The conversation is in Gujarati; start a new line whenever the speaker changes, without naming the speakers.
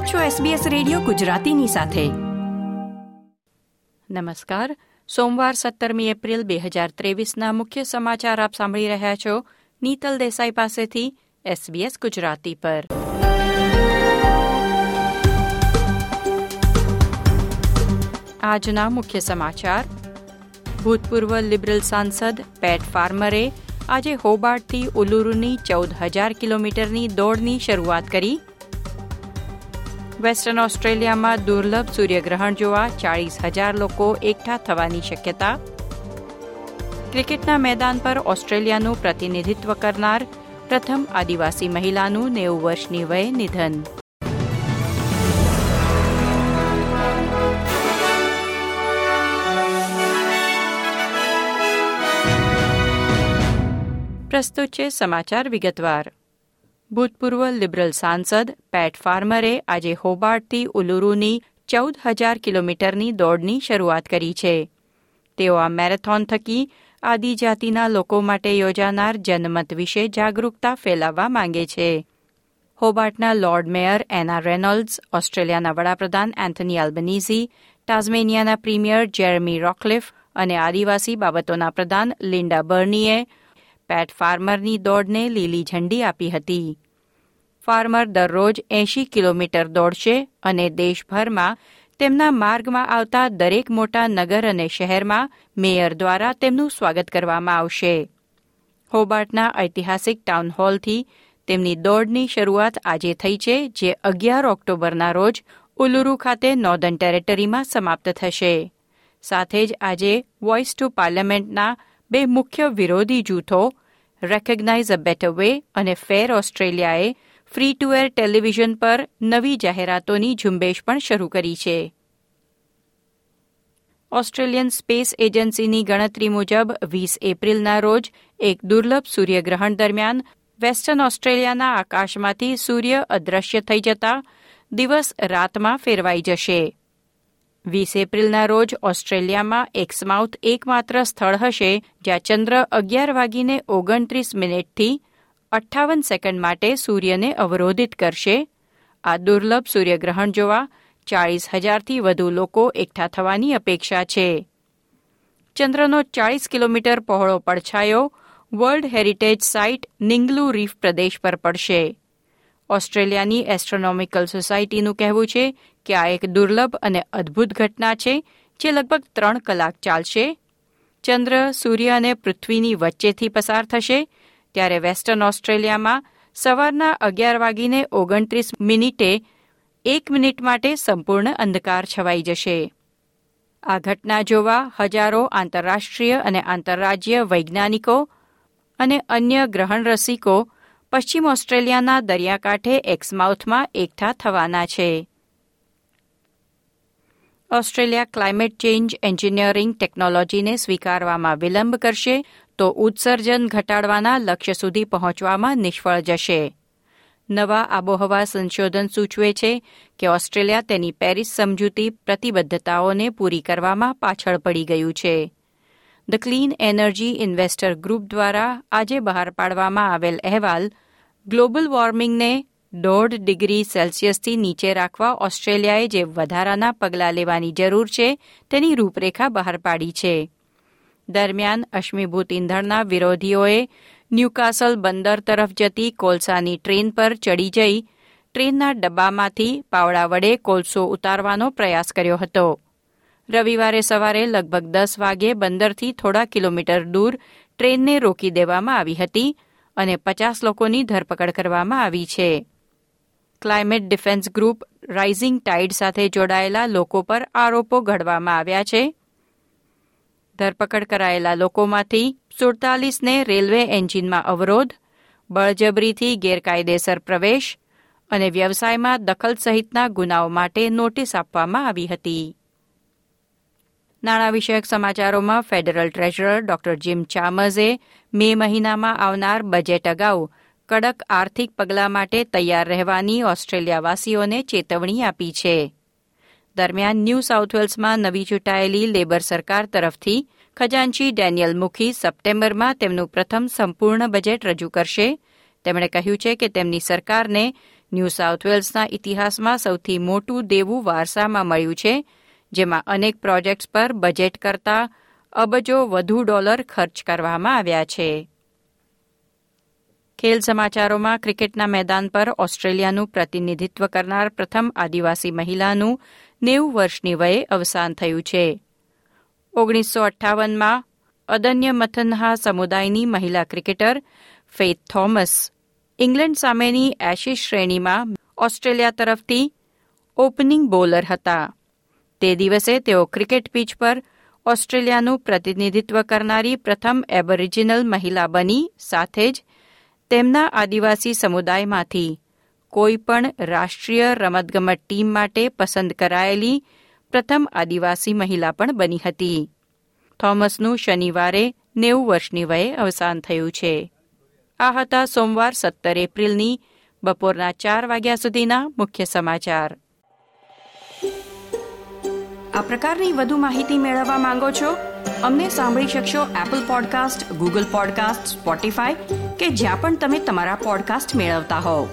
આપ છો SBS રેડિયો ગુજરાતીની સાથે. નમસ્કાર. સોમવાર સત્તરમી એપ્રિલ બે હજાર ત્રેવીસના મુખ્ય સમાચાર આપ સાંભળી રહ્યા છો. નીતલ દેસાઈ પાસેથી SBS ગુજરાતી પર. આજના મુખ્ય સમાચાર. ભૂતપૂર્વ લિબરલ સાંસદ પેટ ફાર્મરે આજે હોબાર્ટથી ઉલુરુની ચૌદ હજાર કિલોમીટરની દોડની શરૂઆત કરી. વેસ્ટર્ન ઓસ્ટ્રેલિયામાં દુર્લભ સૂર્યગ્રહણ જોવા ચાળીસ હજાર લોકો એકઠા થવાની શક્યતા. ક્રિકેટના મેદાન પર ઓસ્ટ્રેલિયાનું પ્રતિનિધિત્વ કરનાર પ્રથમ આદિવાસી મહિલાનું નેવું વર્ષની વયે નિધન. પ્રસ્તુત છે સમાચાર વિગતવાર. ભૂતપૂર્વ લિબરલ સાંસદ પેટ ફાર્મરે આજે હોબાર્ટથી ઉલુરુની ચૌદ હજાર કિલોમીટરની દોડની શરૂઆત કરી છે. તેઓ આ મેરેથોન થકી આદિજાતિના લોકો માટે યોજાનાર જનમત વિશે જાગરૂકતા ફેલાવવા માંગે છે. હોબાર્ટના લોર્ડ મેયર એના રેનોલ્ડ્સ, ઓસ્ટ્રેલિયાના વડાપ્રધાન એન્થની આલ્બનીઝી ટાઝમેનિયાના પ્રીમિયર જેરમી રોકલિફ અને આદિવાસી બાબતોના પ્રધાન લિન્ડા બર્નીએ પેટ ફાર્મરની દોડને લીલી ઝંડી આપી હતી. ફાર્મર દરરોજ એંશી કિલોમીટર દોડશે અને દેશભરમાં તેમના માર્ગમાં આવતા દરેક મોટા નગર અને શહેરમાં મેયર દ્વારા તેમનું સ્વાગત કરવામાં આવશે. હોબાર્ટના ઐતિહાસિક ટાઉન હોલથી તેમની દોડની શરૂઆત આજે થઈ છે, જે અગિયાર ઓક્ટોબરના રોજ ઉલુરુ ખાતે નોર્ધન ટેરેટરીમાં સમાપ્ત થશે. સાથે જ આજે વોઇસ ટુ પાર્લામેન્ટના બે મુખ્ય વિરોધી જૂથો, રેકગ્નાઇઝ અ બેટર વે અને ફેર ઓસ્ટ્રેલિયાએ ફ્રી ટુ એર ટેલિવિઝન પર નવી જાહેરાતોની ઝુંબેશ પણ શરૂ કરી છે. ઓસ્ટ્રેલિયન સ્પેસ એજન્સીની ગણતરી મુજબ વીસ એપ્રિલના રોજ એક દુર્લભ સૂર્યગ્રહણ દરમિયાન વેસ્ટર્ન ઓસ્ટ્રેલિયાના આકાશમાંથી સૂર્ય અદૃશ્ય થઈ જતા દિવસ રાતમાં ફેરવાઈ જશે. વીસ એપ્રિલના રોજ ઓસ્ટ્રેલિયામાં એક્સમાઉથ એકમાત્ર સ્થળ હશે જ્યાં ચંદ્ર અગિયાર વાગીને ઓગણત્રીસ મિનિટથી અઠ્ઠાવન સેકન્ડ માટે સૂર્યને અવરોધિત કરશે. આ દુર્લભ સૂર્યગ્રહણ જોવા ચાળીસ હજારથી વધુ લોકો એકઠા થવાની અપેક્ષા છે. ચંદ્રનો ચાળીસ કિલોમીટર પહોળો પડછાયો world heritage site Ningaloo reef પ્રદેશ પર પડશે. ઓસ્ટ્રેલિયાની એસ્ટ્રોનોમિકલ સોસાયટીનું કહેવું છે કે આ એક દુર્લભ અને અદ્ભુત ઘટના છે જે લગભગ ત્રણ કલાક ચાલશે. ચંદ્ર, સૂર્ય અને પૃથ્વીની વચ્ચેથી પસાર થશે ત્યારે વેસ્ટર્ન ઓસ્ટ્રેલિયામાં સવારના અગિયાર વાગીને ઓગણત્રીસ મિનિટે એક મિનિટ માટે સંપૂર્ણ અંધકાર છવાઈ જશે. આ ઘટના જોવા હજારો આંતરરાષ્ટ્રીય અને આંતરરાજ્ય વૈજ્ઞાનિકો અને અન્ય ગ્રહણ રસિકો પશ્ચિમ ઓસ્ટ્રેલિયાના દરિયાકાંઠે એક્સમાઉથમાં એકઠા થવાના છે. ઓસ્ટ્રેલિયા ક્લાઇમેટ ચેન્જ એન્જિનિયરિંગ ટેકનોલોજીને સ્વીકારવામાં વિલંબ કરશે તો ઉત્સર્જન ઘટાડવાના લક્ષ્ય સુધી પહોંચવામાં નિષ્ફળ જશે. નવા આબોહવા સંશોધન સૂચવે છે કે ઓસ્ટ્રેલિયા તેની પેરિસ સમજૂતી પ્રતિબદ્ધતાઓને પૂરી કરવામાં પાછળ પડી ગયું છે. The clean energy investor group દ્વારા આજે બહાર પાડવામાં આવેલ અહેવાલ ગ્લોબલ વોર્મિંગને દોઢ ડિગ્રી સેલ્સિયસથી નીચે રાખવા ઓસ્ટ્રેલિયાએ જે વધારાના પગલાં લેવાની જરૂર છે તેની રૂપરેખા બહાર પાડી છે. દરમિયાન અશ્મિભૂત ઇંધણના વિરોધીઓએ ન્યૂકાસલ બંદર તરફ જતી કોલસાની ટ્રેન પર ચડી જઈ ટ્રેનના ડબ્બામાંથી પાવડા વડે કોલસો ઉતારવાનો પ્રયાસ કર્યો હતો. રવિવારે સવારે લગભગ દસ વાગે બંદરથી થોડા કિલોમીટર દૂર ટ્રેનને રોકી દેવામાં આવી હતી અને પચાસ લોકોની ધરપકડ કરવામાં આવી છે. Climate defence group rising tide સાથે જોડાયેલા લોકો પર આરોપો ઘડવામાં આવ્યા છે. ધરપકડ કરાયેલા લોકોમાંથી સુડતાલીસને રેલવે એન્જિનમાં અવરોધ, બળજબરીથી ગેરકાયદેસર પ્રવેશ અને વ્યવસાયમાં દખલ સહિતના ગુનાઓ માટે નોટિસ આપવામાં આવી હતી. નાણાં વિષયક સમાચારોમાં federal treasurer doctor Jim Chalmers May મહિનામાં આવનાર બજેટ અગાઉ કડક આર્થિક પગલાં માટે તૈયાર રહેવાની ઓસ્ટ્રેલિયાવાસીઓને ચેતવણી આપી છે. દરમિયાન ન્યૂ સાઉથ વેલ્સમાં નવી ચૂંટાયેલી લેબર સરકાર તરફથી ખજાનચી ડેનિયલ મુખી સપ્ટેમ્બરમાં તેમનું પ્રથમ સંપૂર્ણ બજેટ રજૂ કરશે. તેમણે કહ્યું છે કે તેમની સરકારને ન્યૂ સાઉથ વેલ્સના ઇતિહાસમાં સૌથી મોટું દેવું વારસામાં મળ્યું છે, જેમાં અનેક પ્રોજેક્ટ્સ પર બજેટ કરતાં અબજો વધુ ડોલર ખર્ચ કરવામાં આવ્યા છે. ખેલ સમાચારોમાં ક્રિકેટના મેદાન પર ઓસ્ટ્રેલિયાનું પ્રતિનિધિત્વ કરનાર પ્રથમ આદિવાસી મહિલાનું નેવું વર્ષની વયે અવસાન થયું છે. ઓગણીસો અઠ્ઠાવનમાં અદન્ય મથનહા સમુદાયની મહિલા ક્રિકેટર ફેથ થોમસ ઇંગ્લેન્ડ સામેની એશિસ શ્રેણીમાં ઓસ્ટ્રેલિયા તરફથી ઓપનિંગ બોલર હતા. તે દિવસે તેઓ ક્રિકેટ પીચ પર ઓસ્ટ્રેલિયાનું પ્રતિનિધિત્વ કરનારી પ્રથમ એબોરિજિનલ મહિલા બની, સાથે જ તેમના આદિવાસી સમુદાયમાંથી કોઈપણ રાષ્ટ્રીય રમતગમત ટીમ માટે પસંદ કરાયેલી પ્રથમ આદિવાસી મહિલા પણ બની હતી. થોમસનું શનિવારે નેવું વર્ષની વયે અવસાન થયું છે. આ હતા સોમવાર સત્તર એપ્રિલની બપોરના ચાર વાગ્યા સુધીના મુખ્ય સમાચાર.
આ પ્રકારની વધુ માહિતી મેળવવા માંગો છો? અમને સાંભળી શકશો Apple podcast Google podcast Spotify કે જ્યાં પણ તમે તમારા પોડકાસ્ટ મેળવતા હોવ.